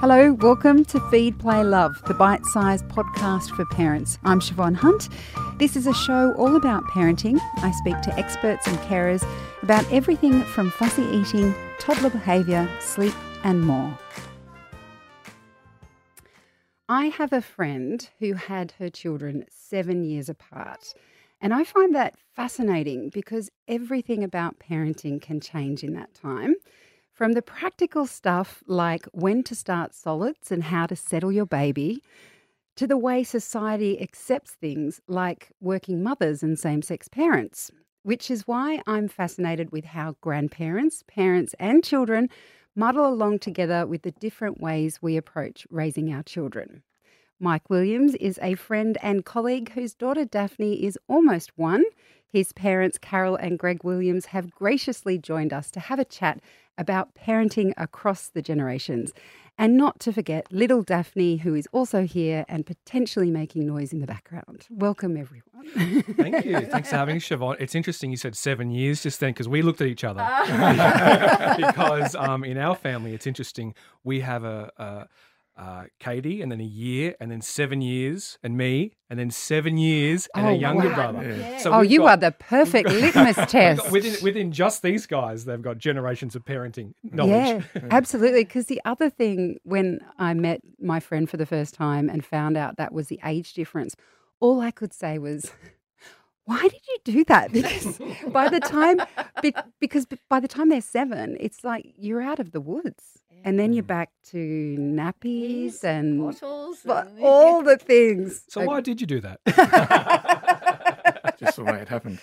Hello, welcome to Feed, Play, Love, the bite sized podcast for parents. I'm Siobhan Hunt. This is a show all about parenting. I speak to experts and carers about everything from fussy eating, toddler behaviour, sleep, and more. I have a friend who had her children seven years apart. And I find that fascinating because everything about parenting can change in that time. From the practical stuff like when to start solids and how to settle your baby, to the way society accepts things like working mothers and same sex parents, which is why I'm fascinated with how grandparents, parents, and children muddle along together with the different ways we approach raising our children. Mike Williams is a friend and colleague whose daughter Daphne is almost one. His parents, Carol and Greg Williams, have graciously joined us to have a chat about parenting across the generations. And not to forget little Daphne, who is also here and potentially making noise in the background. Welcome, everyone. Thank you. Thanks for having us, Siobhan. It's interesting you said seven years just then because we looked at each other. because um, in our family, it's interesting. We have a, a uh, Katie, and then a year, and then seven years, and me, and then seven years, and Oh, a younger wow. brother. Yeah. So oh, you got- are the perfect litmus test. within within just these guys, they've got generations of parenting knowledge. Yeah, absolutely. Because the other thing, when I met my friend for the first time and found out that was the age difference, all I could say was, "Why did you do that?" Because by the time, be, because by the time they're seven, it's like you're out of the woods, and then you're back to nappies and bottles. but and- all the things. So why did you do that? Just the way it happened.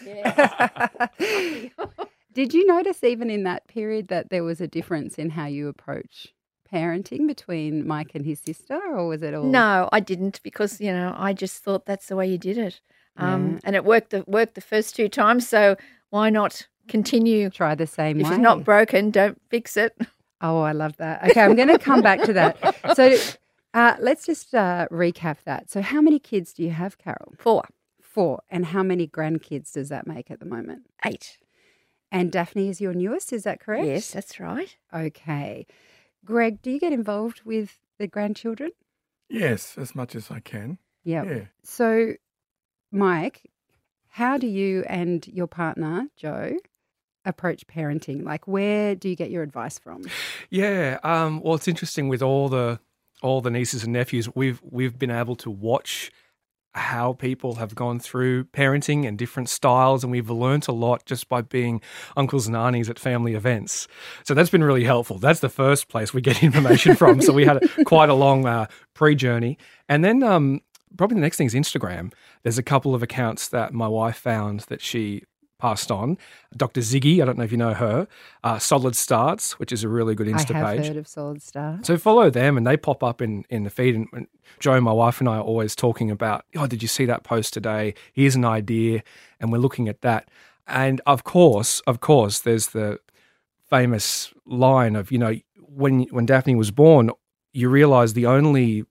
Did you notice even in that period that there was a difference in how you approach parenting between Mike and his sister, or was it all? No, I didn't because you know I just thought that's the way you did it, um, Yeah. and it worked the worked the first two times. So why not continue? try the same If way. it's not broken, don't fix it. oh, I love that. Okay, I'm going to come back to that. So uh, let's just uh, recap that. So, how many kids do you have, Carol? Four, Four. And how many grandkids does that make at the moment? eight. And Daphne is your newest, is that correct? Yes, that's right. Okay. Greg, do you get involved with the grandchildren? Yes, as much as I can. Yeah. Yeah. So, Mike, how do you and your partner, Joe, approach parenting? Like, where do you get your advice from? Yeah. Um, well, it's interesting with all the all the nieces and nephews. We've we've been able to watch how people have gone through parenting and different styles, and we've learnt a lot just by being uncles and aunties at family events. So that's been really helpful. That's the first place we get information from. so we had a, quite a long uh, pre journey, and then um, probably the next thing is Instagram. There's a couple of accounts that my wife found that she passed on. Dr. Ziggy, I don't know if you know her. Uh, Solid Starts, which is a really good Insta I have page. heard of Solid Star. So follow them, and they pop up in in the feed. And, and Joe, my wife, and I are always talking about, oh, did you see that post today? Here's an idea, and we're looking at that. And of course, of course, there's the famous line of, you know, when when Daphne was born, you realize the only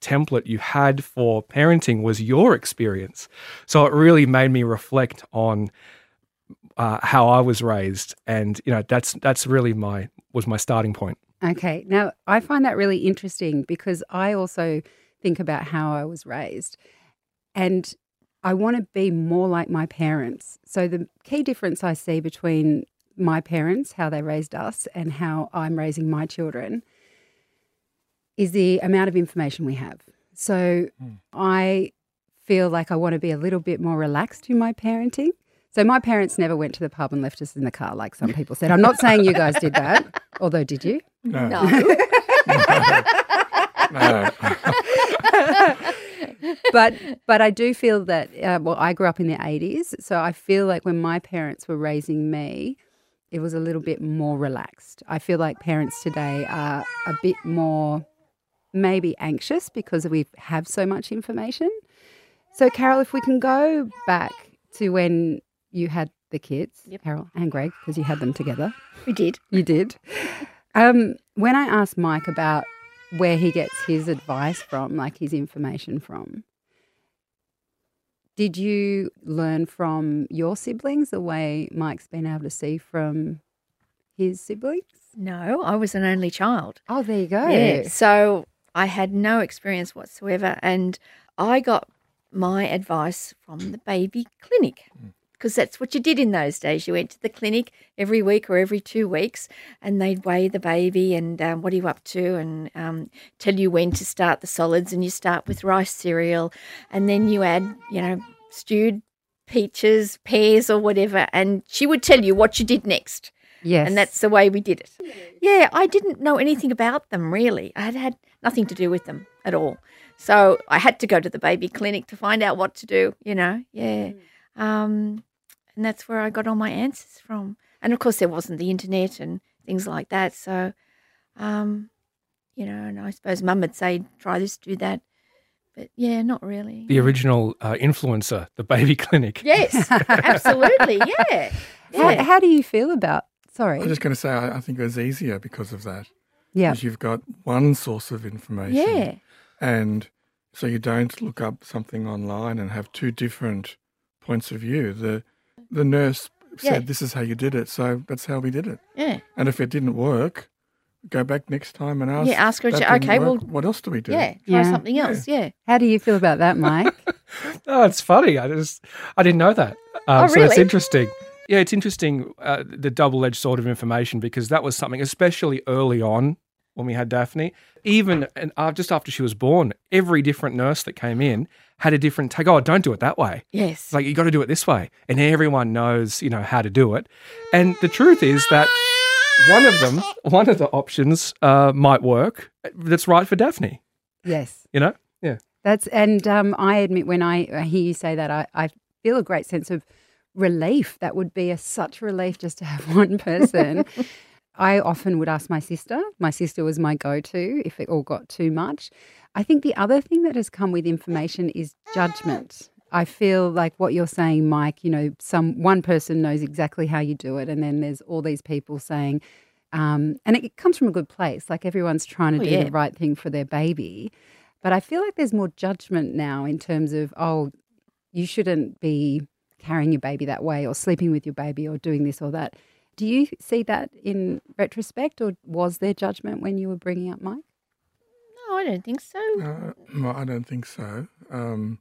template you had for parenting was your experience. So it really made me reflect on uh, how I was raised, and you know, that's that's really my was my starting point. Okay. Now, I find that really interesting because I also think about how I was raised and I want to be more like my parents. So, the key difference I see between my parents, how they raised us, and how I'm raising my children is the amount of information we have. So, I feel like I want to be a little bit more relaxed in my parenting. So, my parents never went to the pub and left us in the car like some people said. I'm not saying you guys did that, although, did you? No. No, No. but but I do feel that uh, well, I grew up in the eighties, so I feel like when my parents were raising me, it was a little bit more relaxed. I feel like parents today are a bit more maybe anxious because we have so much information. So, Carol, if we can go back to when you had the kids, Yep. Carol and Greg, because you had them together. we did. You did. Um, when I asked Mike about where he gets his advice from, like his information from, did you learn from your siblings the way Mike's been able to see from his siblings? No, I was an only child. Oh, there you go. Yeah. So I had no experience whatsoever. And I got my advice from the baby clinic because that's what you did in those days. You went to the clinic every week or every two weeks and they'd weigh the baby and um, what are you up to and um, tell you when to start the solids. And you start with rice cereal and then you add, you know, stewed peaches, pears, or whatever. And she would tell you what you did next. Yes. And that's the way we did it. Yeah, I didn't know anything about them really. I had had nothing to do with them at all. So I had to go to the baby clinic to find out what to do, you know. Yeah. Um, and that's where I got all my answers from. And of course, there wasn't the internet and things like that. So, um, you know, and I suppose mum would say, try this, do that. But yeah, not really. The original uh, influencer, the baby clinic. Yes, absolutely. Yeah. How, Yeah. how do you feel about? Sorry. I'm just going to say, I, I think it was easier because of that. yeah. Because you've got one source of information. Yeah. And so you don't look up something online and have two different points of view. The the nurse said Yeah. this is how you did it, so that's how we did it. Yeah. And if it didn't work, go back next time and ask. Yeah, ask her, okay, work. well- what else do we do? Yeah. Try Yeah. something else. Yeah. How do you feel about that, Mike? Oh, it's funny. I just I didn't know that. Um, Oh, So it's interesting. Yeah, it's interesting uh, the double edged sort of information because that was something, especially early on when we had Daphne. Even and uh, just after she was born, every different nurse that came in had a different take. Oh, don't do it that way. Yes. Like you got to do it this way, and everyone knows you know how to do it. And the truth is that one of them, one of the options, uh, might work. That's right for Daphne. yes. You know. Yeah. That's and um, I admit when I I hear you say that, I, I feel a great sense of relief. That would be a such relief just to have one person. I often would ask my sister. My sister was my go-to if it all got too much. I think the other thing that has come with information is judgment. I feel like what you're saying, Mike. You know, some one person knows exactly how you do it, and then there's all these people saying, um, and it comes from a good place. Like everyone's trying to Oh, do yeah. the right thing for their baby. But I feel like there's more judgment now in terms of, oh, you shouldn't be carrying your baby that way or sleeping with your baby or doing this or that. Do you see that in retrospect or was there judgment when you were bringing up Mike? No, I don't think so. Uh, no, I don't think so. Um,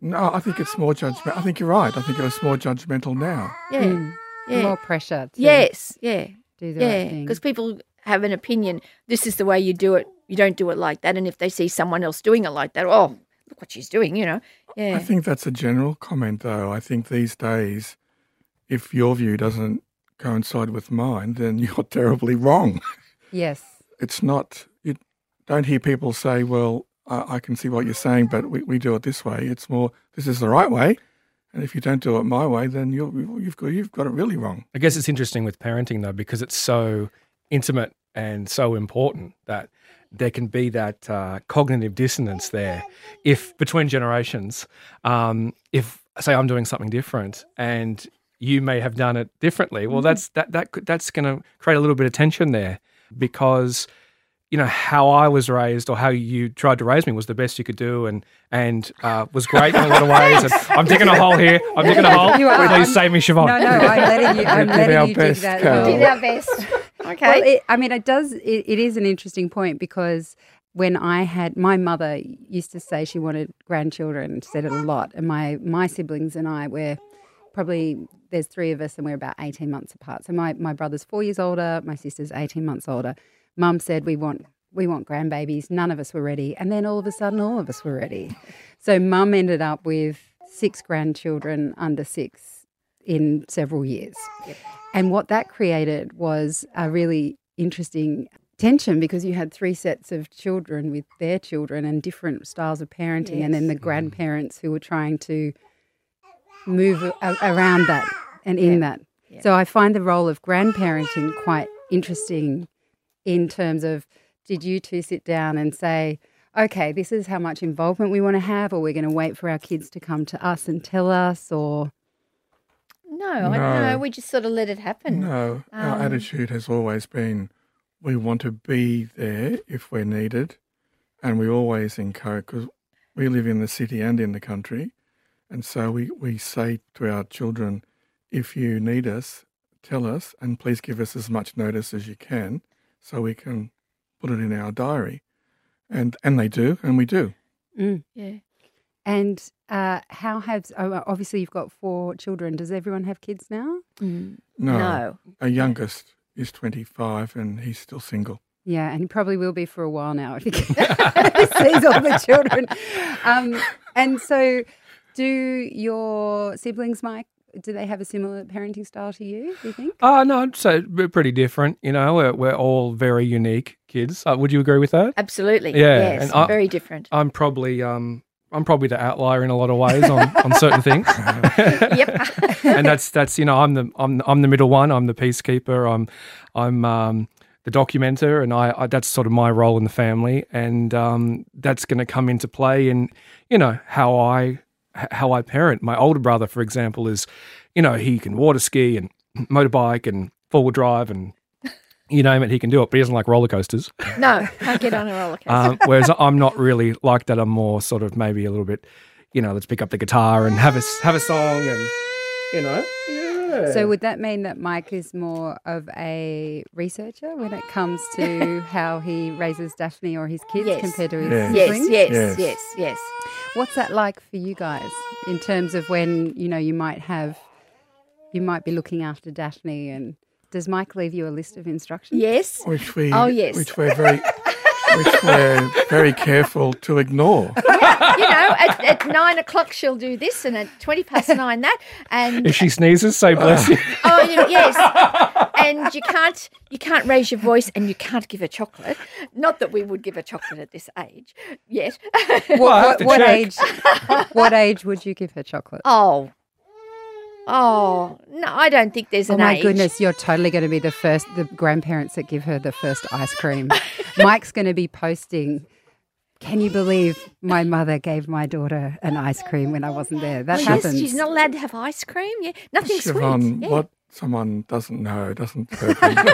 no, I think it's more judgment. I think you're right. I think it was more judgmental now. Yeah. Mm. Yeah. More pressure to Yes. Yeah. do the Yeah. right thing. Because people have an opinion. This is the way you do it. You don't do it like that. And if they see someone else doing it like that, oh, look what she's doing, you know. Yeah. I think that's a general comment, though. I think these days, if your view doesn't coincide with mine, then you're terribly wrong. Yes. It's not, you don't hear people say, well, I, I can see what you're saying, but we, we do it this way. It's more, this is the right way. And if you don't do it my way, then you're, you've, got, you've got it really wrong. I guess it's interesting with parenting though because it's so intimate and so important that there can be that uh, cognitive dissonance there if between generations. Um, if say I'm doing something different and you may have done it differently, well, that's that that that's going to create a little bit of tension there because you know how I was raised or how you tried to raise me was the best you could do and and uh, was great in a lot of ways. And I'm digging a hole here. I'm digging a hole. You are. Please I'm- save me, Siobhan. No, no, I'm letting you. I'm letting our you best, dig that. Carol. hole. Did our best. Okay. Well, it, I mean, it does. It, it is an interesting point because when I had my mother used to say she wanted grandchildren, said it a lot, and my my siblings and I were probably there's three of us and we're about eighteen months apart. So my my brother's four years older, my sister's eighteen months older. Mum said we want we want grandbabies. None of us were ready, and then all of a sudden, all of us were ready. So mum ended up with six grandchildren under six in several years. And what that created was a really interesting tension because you had three sets of children with their children and different styles of parenting, and then the mm-hmm. grandparents who were trying to move a- around that and in that. So I find the role of grandparenting quite interesting in terms of did you two sit down and say, okay, this is how much involvement we want to have, or we're going to wait for our kids to come to us and tell us, or no, I don't No. know. We just sort of let it happen. No, our Um, attitude has always been we want to be there if we're needed. And we always encourage, because we live in the city and in the country. And so we, we say to our children, if you need us, tell us, and please give us as much notice as you can, so we can put it in our diary. And and they do, and we do. Mm. Yeah. And uh, how have oh, obviously you've got four children. Does everyone have kids now? Mm. No, No. our youngest is twenty five, and he's still single. Yeah, and he probably will be for a while now if he, he sees all the children. Um, and so, do your siblings, Mike? Do they have a similar parenting style to you? Do you think? Uh, no, I'd say we're pretty different. You know, we're, we're all very unique kids. Uh, would you agree with that? Absolutely. Yeah, Yes. and I- very different. I'm probably um, I'm probably the outlier in a lot of ways on, on certain things. yep. and that's that's you know I'm the I'm I'm the middle one. I'm the peacekeeper. I'm I'm um, the documenter, and I, I that's sort of my role in the family, and um, that's going to come into play in you know how I how I parent. My older brother, for example, is you know he can water ski and motorbike and four wheel drive and you name it, he can do it, but he doesn't like roller coasters. no, can't get on a roller coaster. Um, whereas I'm not really like that. I'm more sort of maybe a little bit, you know, let's pick up the guitar and have a s- have a song and you know. Yeah. So would that mean that Mike is more of a researcher when it comes to how he raises Daphne or his kids Yes. compared to his Yes. yes, siblings? yes, Yes. yes, yes, What's that like for you guys in terms of when you know you might have, you might be looking after Daphne, and does Mike leave you a list of instructions? Yes. which we Oh, yes. which we're very which we're very careful to ignore. you know, at, at nine o'clock she'll do this, and at twenty past nine that, and if she sneezes, say bless you. oh, you know, yes, and you can't you can't raise your voice, and you can't give her chocolate. Not that we would give her chocolate at this age yet. Well, What, what age? what age would you give her chocolate? oh, oh, no, I don't think there's oh an. Oh my age. goodness, you're totally going to be the first, the grandparents that give her the first ice cream. Mike's going to be posting. Can you believe my mother gave my daughter an ice cream when I wasn't there? That Yes, happens. she's not allowed to have ice cream. Yeah, nothing Siobhan, sweet. Yeah. what someone doesn't know doesn't perfectly.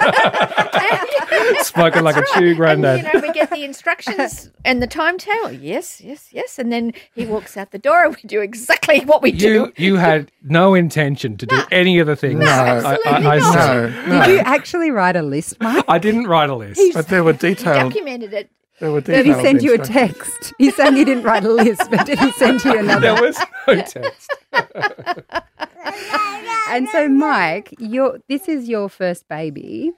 Spoken like a true And, granddad. you know, we get the instructions and the timetable. Yes, yes, yes. And then he walks out the door and we do exactly what we do. You you had no intention to do any of the things. No, I, absolutely I, I, not. said. no, no. Did you actually write a list, Mike? I didn't write a list. But there were detailed. Documented it. There were Did he send you a text? He's saying he didn't write a list, but did he send you another? There was no text. And so, Mike, you're, this is your first baby,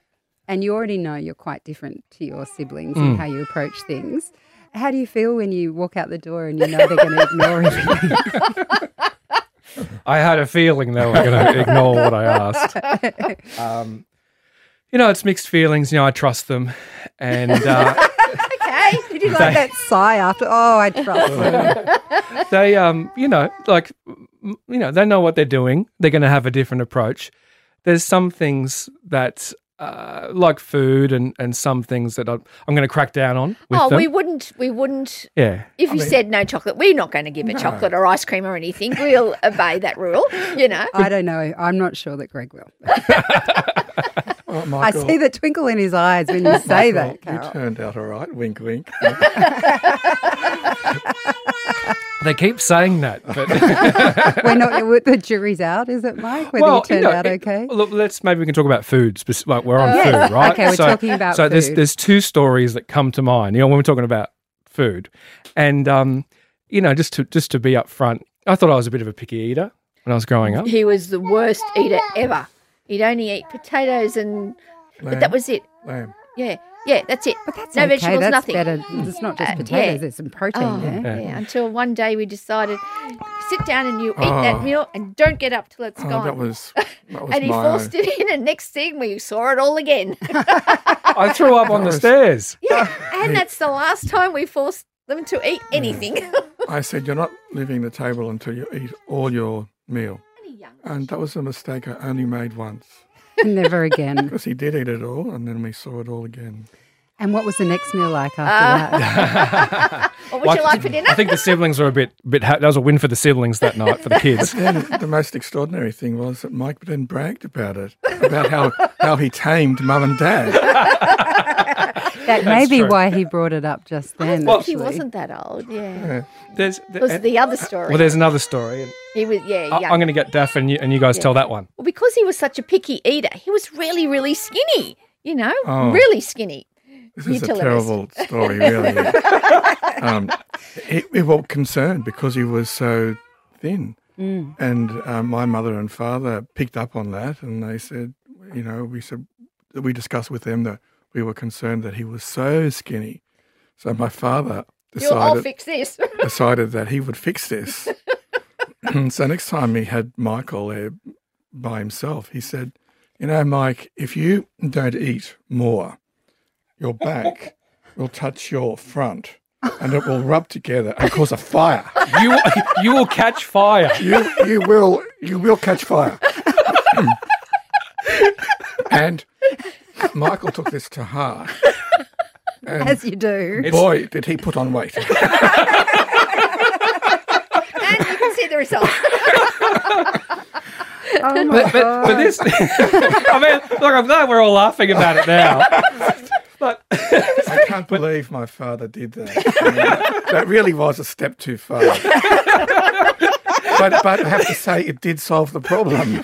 and you already know you're quite different to your siblings Mm. in how you approach things. How do you feel when you walk out the door and you know they're going to ignore everything? I had a feeling they were going to ignore what I asked. Um, you know, it's mixed feelings. You know, I trust them, and uh, Okay. Did you like that sigh after? Oh, I trust them. they, um, you know, like, m- you know, they know what they're doing. They're going to have a different approach. There's some things that, uh, like food, and and some things that I'm, I'm going to crack down on with Oh, them. we wouldn't. We wouldn't. yeah. If you said no chocolate, we're not going to give her chocolate or ice cream or anything. We'll obey that rule. You know. I don't know. I'm not sure that Greg will. Oh, I see the twinkle in his eyes when you say that, You turned out all right. Wink, wink. They keep saying that, but We're not. The jury's out, is it, Mike? Whether you turned know, out it- okay. Look, let's maybe we can talk about food. speci- Like we're on Yes. food, right? Okay, we're talking about so there's food. there's two stories that come to mind. You know, when we're talking about food, and um, you know, just to just to be upfront, I thought I was a bit of a picky eater when I was growing up. He was the worst eater ever. He'd only eat potatoes and. But that was it. Lamb. Yeah. Yeah. That's it. But that's no okay. vegetables. that's nothing. better. It's not just Uh, potatoes. yeah. There's some protein Oh, there. yeah. Until one day we decided, sit down and you eat Oh. that meal and don't get up till it's Oh, gone. that was that was and he my forced it in, and next thing we saw it all again. I threw up on the stairs. yeah, and that's the last time we forced them to eat anything. I said, "You're not leaving the table until you eat all your meal," and that was a mistake I only made once Never again. because he did eat it all, and then we saw it all again. And what was the next meal like after ah. that? what would you like for dinner? I think the siblings were a bit bit. Ha- that was a win for the siblings that night for the kids. Then the most extraordinary thing was that Mike then bragged about it, about how, how he tamed mum and dad. That may be true. why he brought it up just I then. thought he wasn't that old. Yeah. There's It was eh, the other story. well, there's another story, and he was yeah. I, young. I'm going to get Daff and you, and you guys tell that one. Well, because he was such a picky eater, he was really, really skinny. You know, Oh. really skinny. This is a terrible story, really. um, he, we were concerned because he was so thin. Mm. And uh, my mother and father picked up on that and they said, you know, we said, we discussed with them that we were concerned that he was so skinny. So my father decided, decided that he would fix this. so next time he had Michael there by himself, he said, you know, Mike, if you don't eat more, your back will touch your front and it will rub together and cause a fire. You you will catch fire. You you will you will catch fire. and Michael took this to heart. And As you do. boy, did he put on weight. and you can see the result. Oh my But, but, but this, I mean, look, I'm glad we're all laughing about it now. But I can't believe my father did that. I mean, that really was a step too far. But, but I have to say, it did solve the problem.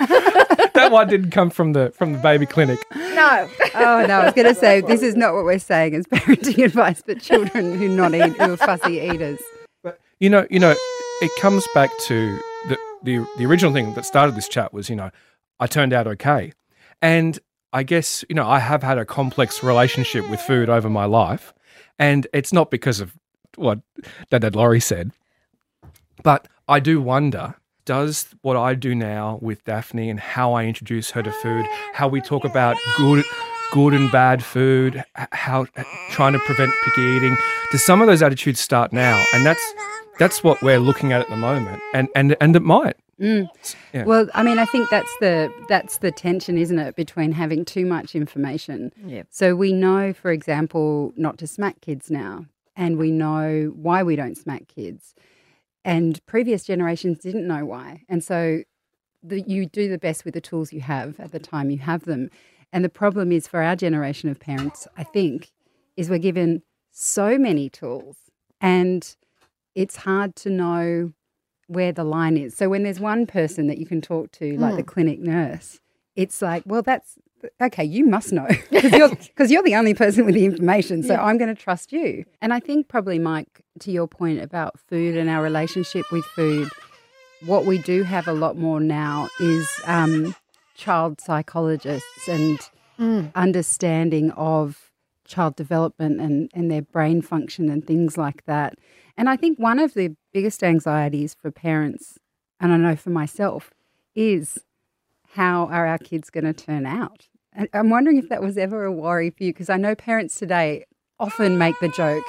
that one didn't come from the from the baby clinic. No. Oh no, I was going to say this is not what we're saying as parenting advice, but children who not eat, who are fussy eaters. But you know, you know, it comes back to the the the original thing that started this chat was, you know, I turned out okay, and I guess you know I have had a complex relationship with food over my life, and it's not because of what Dad Laurie said, but I do wonder. Does what I do now with Daphne and how I introduce her to food, how we talk about good, good and bad food, how trying to prevent picky eating, do some of those attitudes start now? And that's that's what we're looking at at the moment, and and and it might. Mm. Yeah. Well, I mean, I think that's the that's the tension, isn't it, between having too much information. Yep. So we know, for example, not to smack kids now, and we know why we don't smack kids, and previous generations didn't know why, and so the, you do the best with the tools you have at the time you have them. And the problem is for our generation of parents, I think, is we're given so many tools, and it's hard to know where the line is. So when there's one person that you can talk to, like the clinic nurse, it's like, well, that's okay. You must know because you're, you're the only person with the information. So I'm going to trust you. And I think probably, Mike, to your point about food and our relationship with food, what we do have a lot more now is um, child psychologists and understanding of child development and, and their brain function and things like that. And I think one of the biggest anxieties for parents, and I know for myself, is how are our kids going to turn out? And I'm wondering if that was ever a worry for you, because I know parents today often make the joke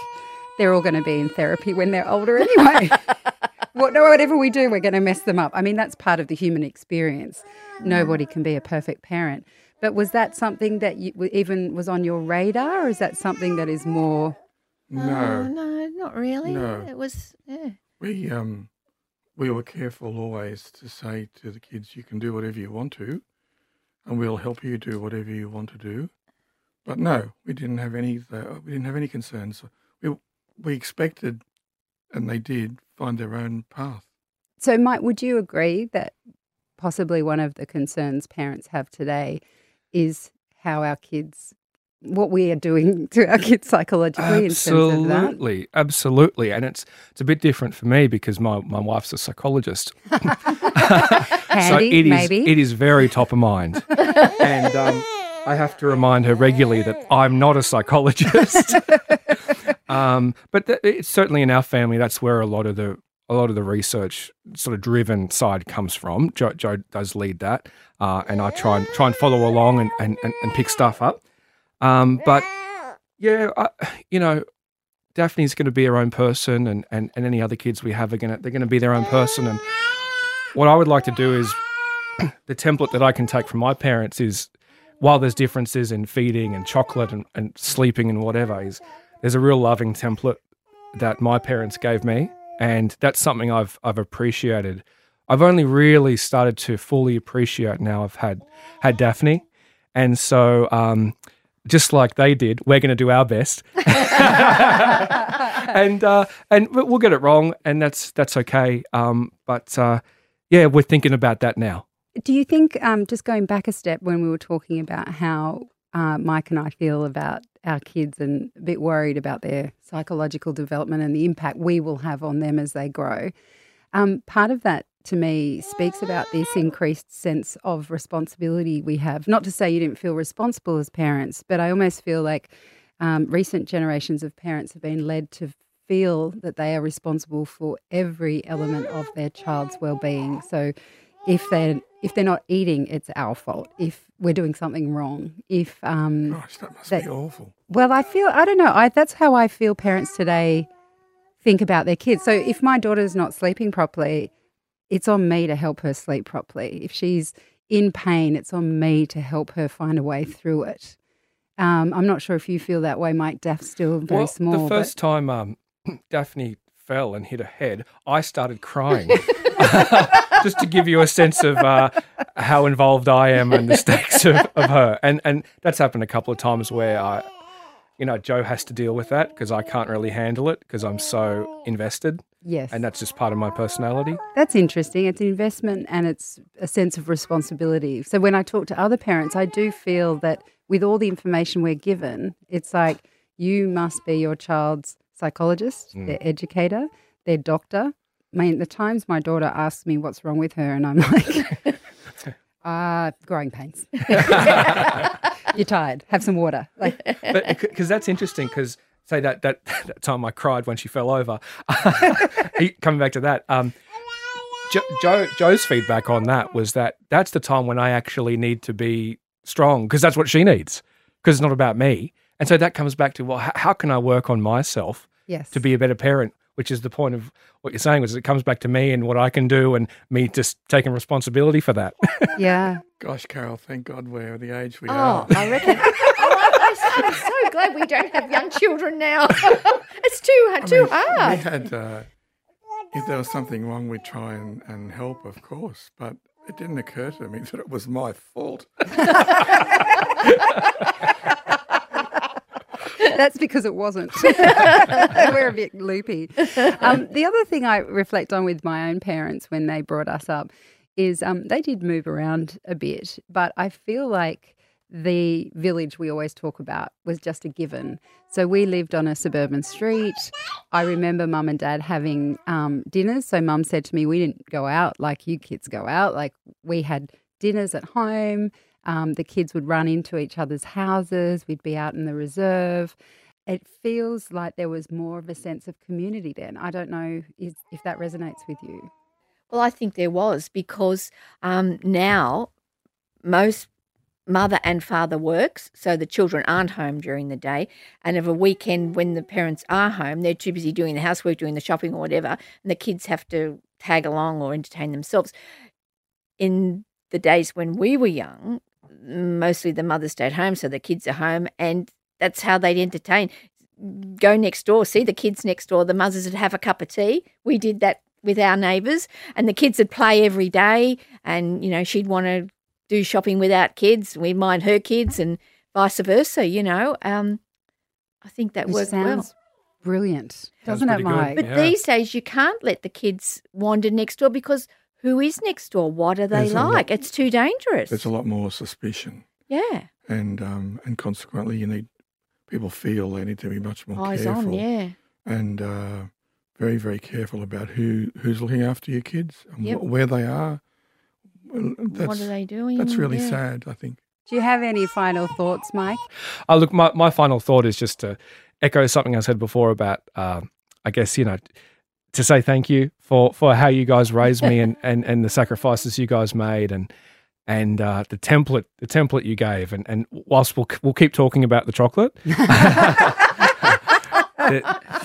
they're all going to be in therapy when they're older anyway. whatever we do, we're going to mess them up. I mean, that's part of the human experience. Nobody can be a perfect parent. But was that something that you, even was on your radar, or is that something that is more? No, no, not really. No. It was, yeah. we um, we were careful always to say to the kids, "You can do whatever you want to, and we'll help you do whatever you want to do." But no, we didn't have any. Uh, we didn't have any concerns. We we expected, and they did find their own path. So, Mike, would you agree that possibly one of the concerns parents have today is how our kids, what we are doing to our kids psychologically in terms of that? Absolutely, absolutely, and it's it's a bit different for me because my, my wife's a psychologist. Handy, so it is maybe. it is very top of mind, and um, I have to remind her regularly that I'm not a psychologist. um, but th- it's certainly in our family that's where a lot of the a lot of the research sort of driven side comes from. Joe, Joe does lead that, uh, and I try and try and follow along and, and, and, and pick stuff up. Um, but yeah, I, you know, Daphne's going to be her own person, and, and, and any other kids we have are going to they're going to be their own person. And what I would like to do is the template that I can take from my parents is while there's differences in feeding and chocolate and, and sleeping and whatever is there's a real loving template that my parents gave me, and that's something I've I've appreciated. I've only really started to fully appreciate now I've had had Daphne, and so um, just like they did. We're going to do our best, and uh, and we- we'll get it wrong, and that's that's okay. Um, but uh, yeah, we're thinking about that now. Do you think, um, just going back a step, when we were talking about how uh, Mike and I feel about our kids and a bit worried about their psychological development and the impact we will have on them as they grow, um, part of that to me speaks about this increased sense of responsibility we have. Not to say you didn't feel responsible as parents, but I almost feel like um, recent generations of parents have been led to feel that they are responsible for every element of their child's well-being. So if they're if they're not eating, it's our fault. If we're doing something wrong, if um, Gosh, that must That- be awful. well, I feel I don't know. I that's how I feel parents today think about their kids. So if my daughter's not sleeping properly, it's on me to help her sleep properly. If she's in pain, it's on me to help her find a way through it. Um, I'm not sure if you feel that way, Mike. Daph's still very well, small. the first time um, Daphne fell and hit her head, I started crying. Just to give you a sense of uh, how involved I am and the stakes of, of her, and and that's happened a couple of times where I, you know, Joe has to deal with that because I can't really handle it because I'm so invested, yes, and that's just part of my personality. That's interesting. It's an investment and it's a sense of responsibility. So when I talk to other parents, I do feel that with all the information we're given, it's like you must be your child's psychologist, their educator, their doctor. I mean, the times my daughter asks me what's wrong with her, and I'm like, ah, growing pains. You're tired. Have some water. Like, but because that's interesting because say that, that that time I cried when she fell over. Coming back to that, um, jo- Joe Joe's feedback on that was that that's the time when I actually need to be strong because that's what she needs because it's not about me. And so that comes back to well, how, how can I work on myself yes. to be a better parent? Which is the point of what you're saying was it comes back to me and what I can do and me just taking responsibility for that. Yeah. Gosh, Carol, thank God we're the age we Oh, are. I reckon. oh, I, I'm so glad we don't have young children now. it's too I too mean, hard. We had, uh, if there was something wrong, we'd try and, and help, of course, but it didn't occur to me that it was my fault. That's because it wasn't. We're a bit loopy. Um, the other thing I reflect on with my own parents when they brought us up is um, they did move around a bit, but I feel like the village we always talk about was just a given. So we lived on a suburban street. I remember mum and dad having um, dinners. So mum said to me, We didn't go out like you kids go out. Like we had dinners at home. Um, the kids would run into each other's houses. We'd be out in the reserve. It feels like there was more of a sense of community then. I don't know is, if that resonates with you. Well, I think there was because um, now most mother and father works, so the children aren't home during the day. And of a weekend, when the parents are home, they're too busy doing the housework, doing the shopping, or whatever, and the kids have to tag along or entertain themselves. In the days when we were young, mostly the mother stayed home, so the kids are home, and that's how they'd entertain. Go next door, see the kids next door. The mothers would have a cup of tea. We did that with our neighbours, and the kids would play every day. And you know, she'd want to do shopping without kids. We'd mind her kids, and vice versa. You know, um, I think that Which worked well. brilliant, doesn't it, pretty good. Mike? But Yeah. these days, you can't let the kids wander next door because who is next door? What are they There's a lot- like? It's too dangerous. There's a lot more suspicion, yeah, and um, and consequently, you need people feel they need to be much more eyes careful on. Yeah, and uh, very very careful about who who's looking after your kids and Yep. wh- where they are. That's, what are they doing? That's really Yeah. sad. I think. Do you have any final thoughts, Mike? Uh, look, my, my final thought is just to echo something I said before about, uh, I guess, you know, to say thank you for, for how you guys raised me and, and, and the sacrifices you guys made and and uh, the template the template you gave and, and whilst we'll we'll keep talking about the chocolate, the,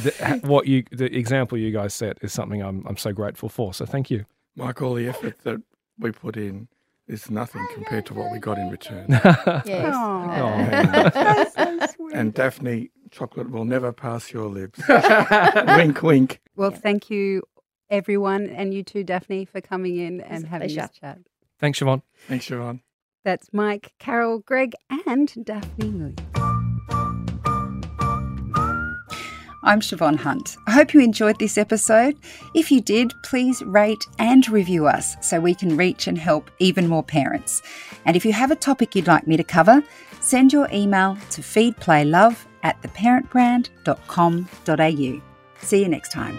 the, what you the example you guys set is something I'm I'm so grateful for. So thank you. Mike, all the effort that we put in is nothing compared to what we got in return. Yes. Aw. and Daphne, chocolate will never pass your lips. wink, wink. Well, yeah. thank you, everyone, and you too, Daphne, for coming in and having a this chat. Thanks, Siobhan. Thanks, Siobhan. That's Mike, Carol, Greg, and Daphne Moon. I'm Siobhan Hunt. I hope you enjoyed this episode. If you did, please rate and review us so we can reach and help even more parents. And if you have a topic you'd like me to cover, send your email to feedplaylove at theparentbrand.com.au. See you next time.